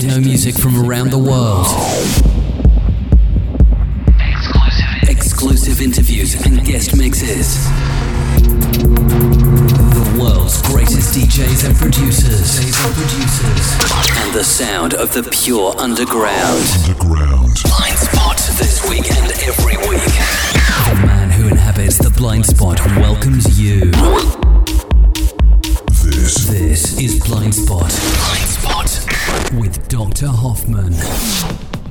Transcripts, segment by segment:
techno music from around the world. Exclusive, Exclusive interviews and guest mixes. The world's greatest DJs and producers. And the sound of the pure underground. Underground. Blind Spot this week and every week. The man who inhabits the blind spot welcomes you. This. This is Blind Spot. Blind Spot with Dr. Hoffman.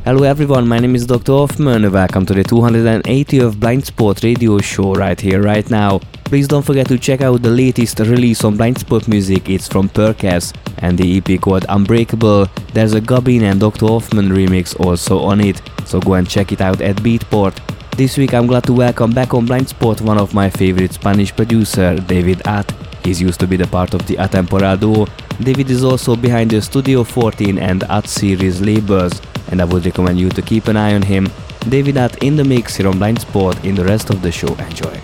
Hello everyone, my name is Dr. Hoffman. Welcome to the 280th Blind Spot radio show right here, right now. Please don't forget to check out the latest release on Blind Spot Music. It's from Perkes and the EP called Unbreakable. There's a Gabin and Dr. Hoffman remix also on it, so go and check it out at Beatport. This week I'm glad to welcome back on Blind Spot one of my favorite Spanish producer, David At. He's used to be the part of the Atemporal duo. David is also behind the Studio 14 and At series labels, and I would recommend you to keep an eye on him. David At in the mix here on Blind Spot in the rest of the show. Enjoy.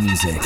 Music.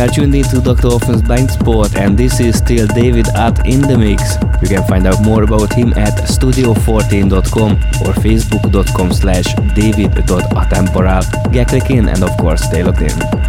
Are tuned into Dr. Offen's Blind Spot and this is still David at in the mix. You can find out more about him at studio14.com or facebook.com slash david.atemporal. Get clicking and of course stay logged in.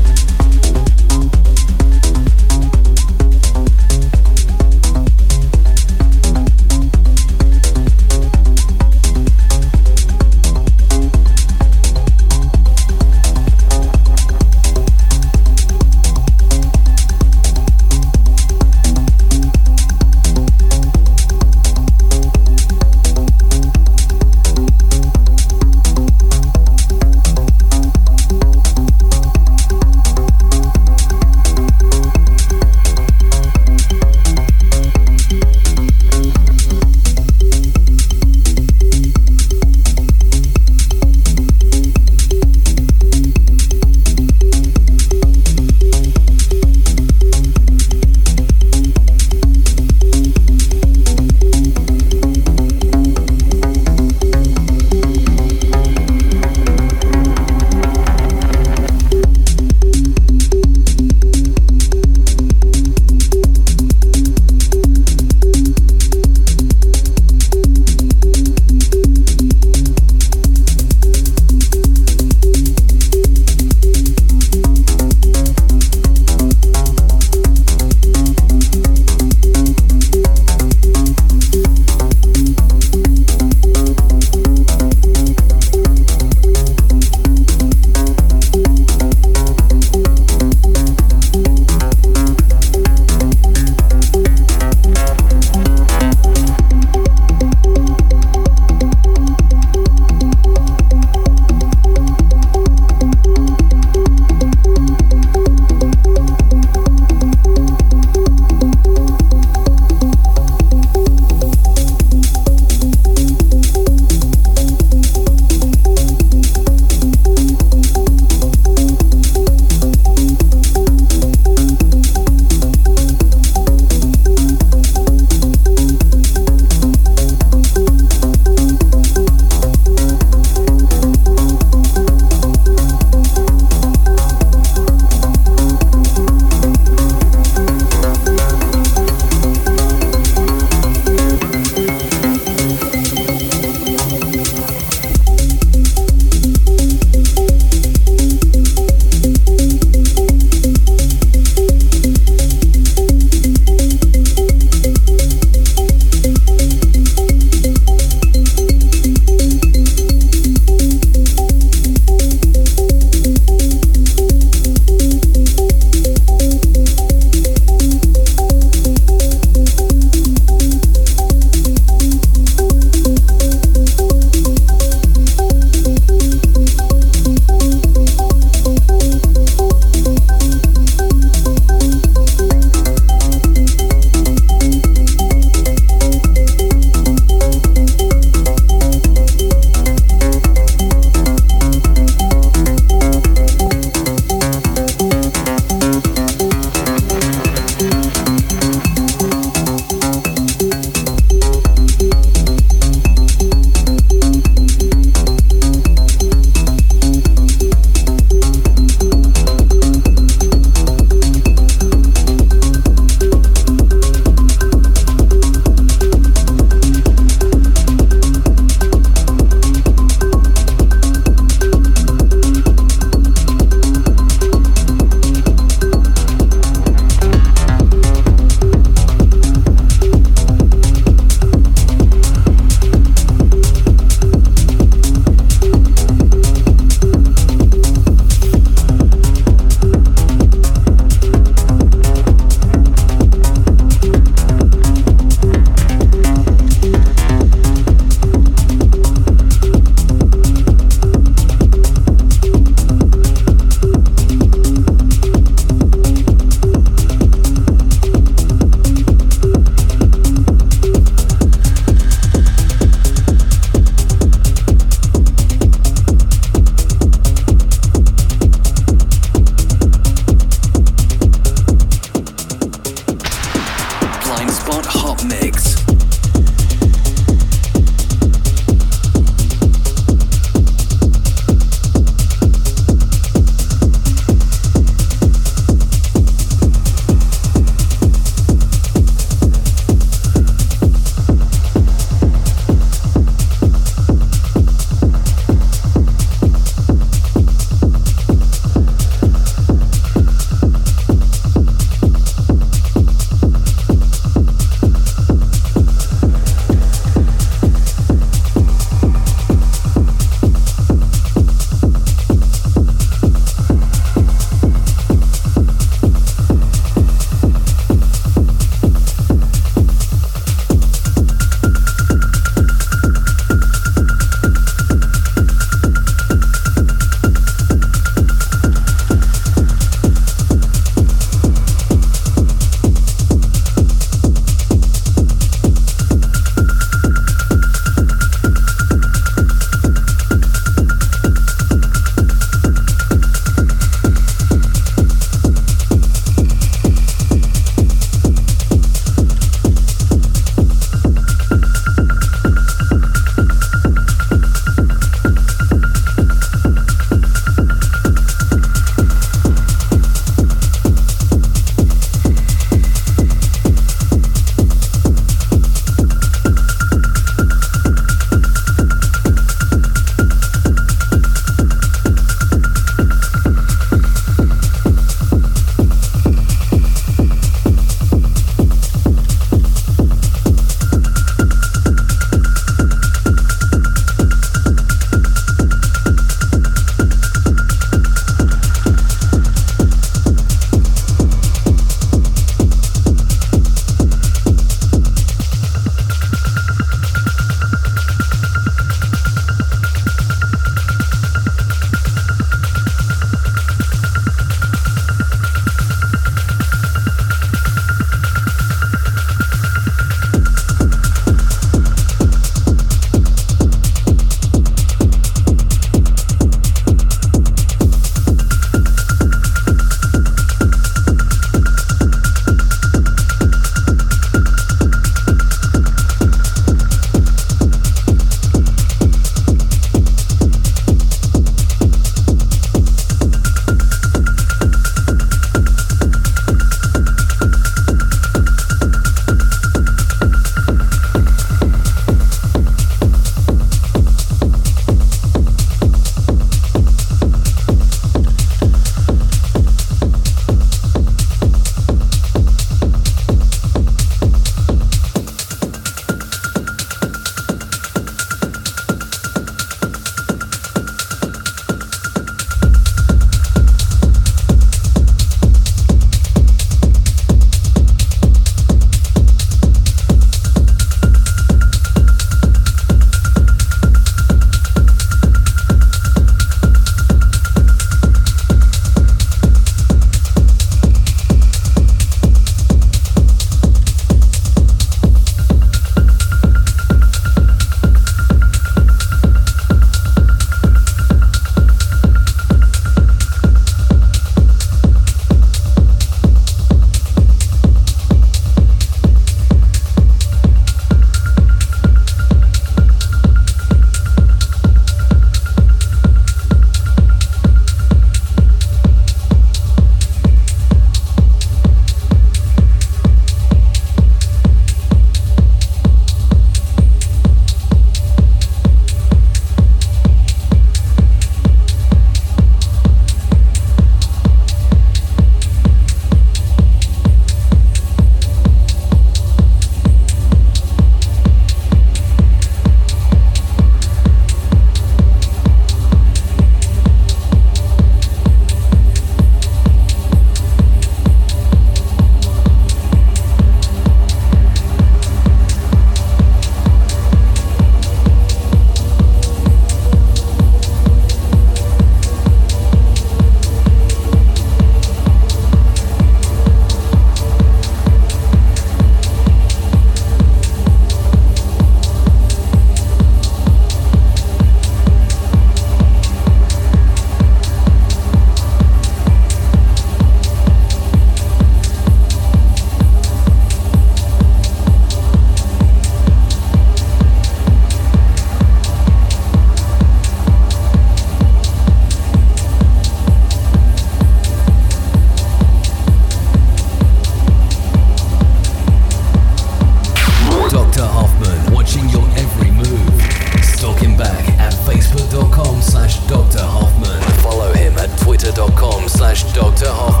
Dr. Hoffmann.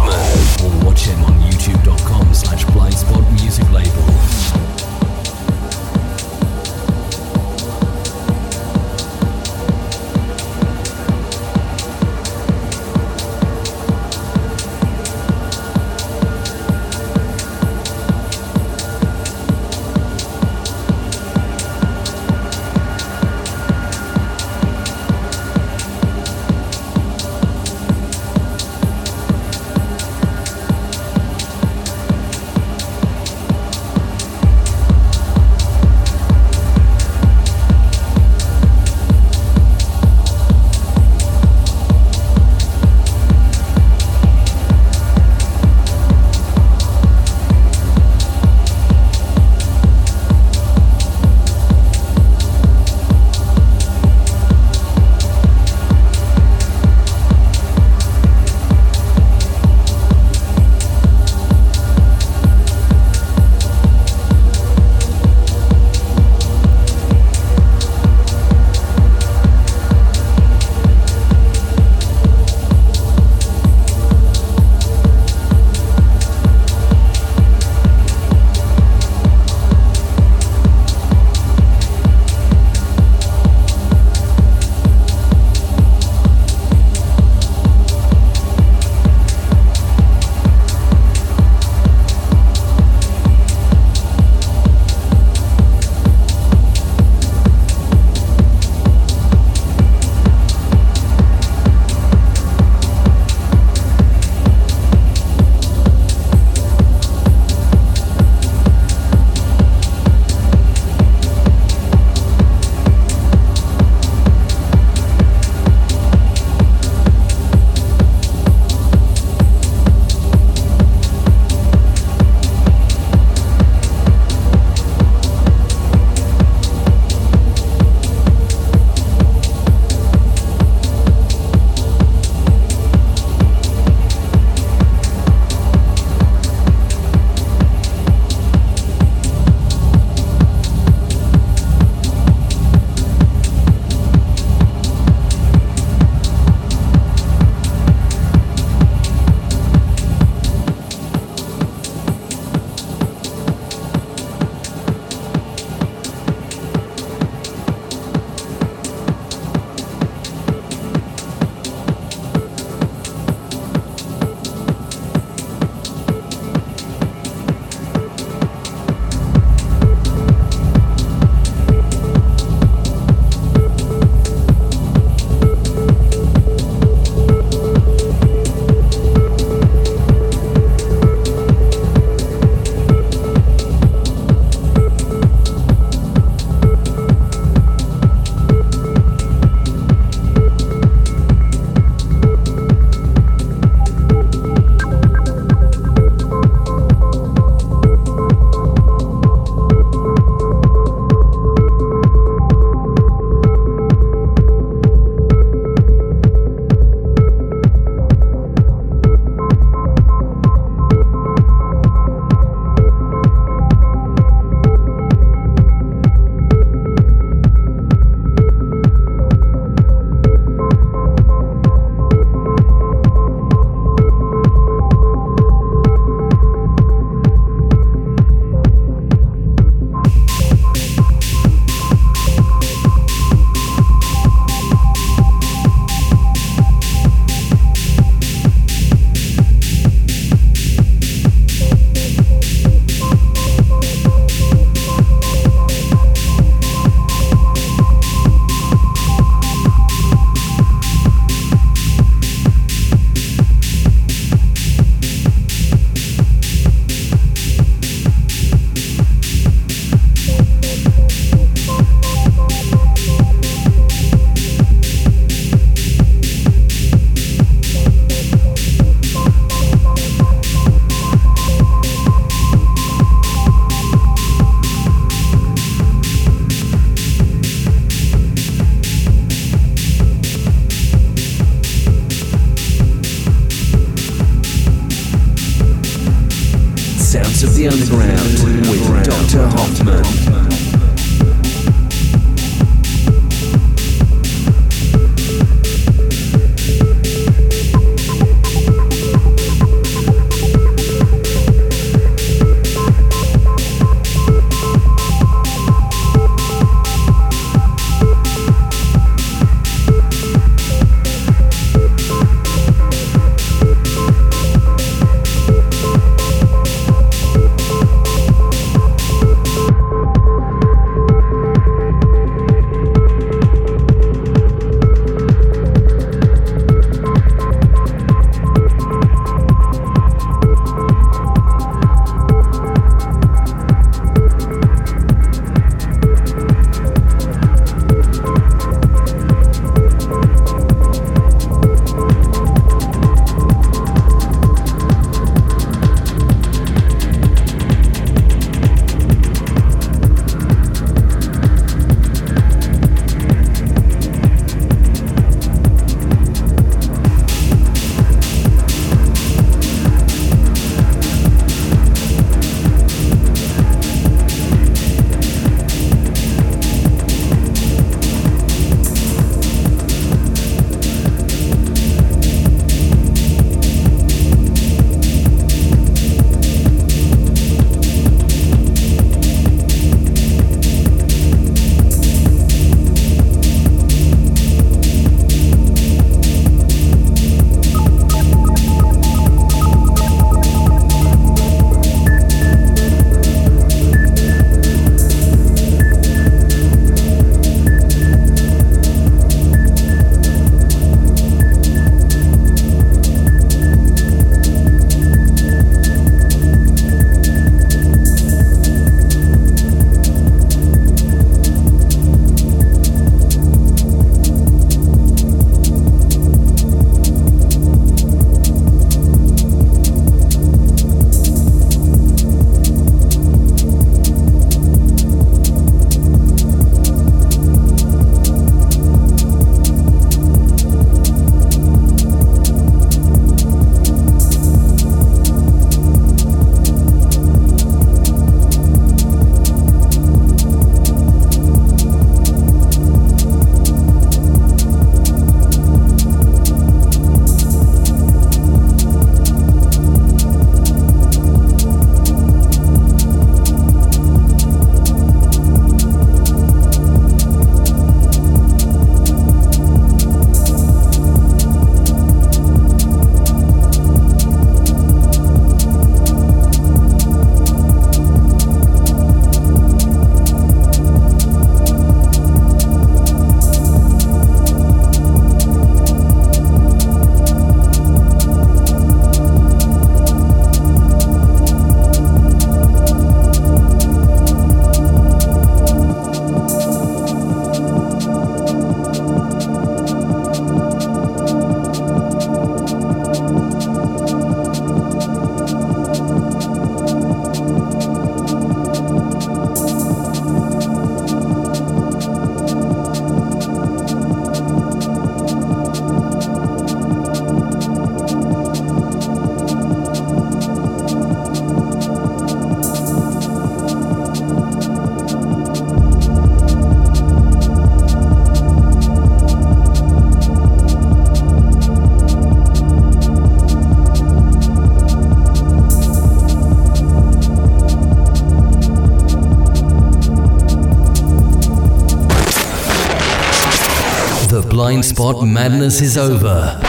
Spot madness is over.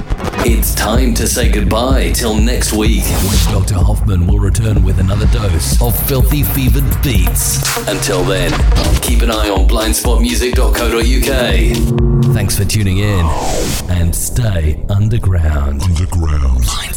It's time to say goodbye till next week when Dr. Hoffman will return with another dose of filthy fevered beats. Until then, keep an eye on blindspotmusic.co.uk. Thanks for tuning in and stay underground. Underground. Blind Spot.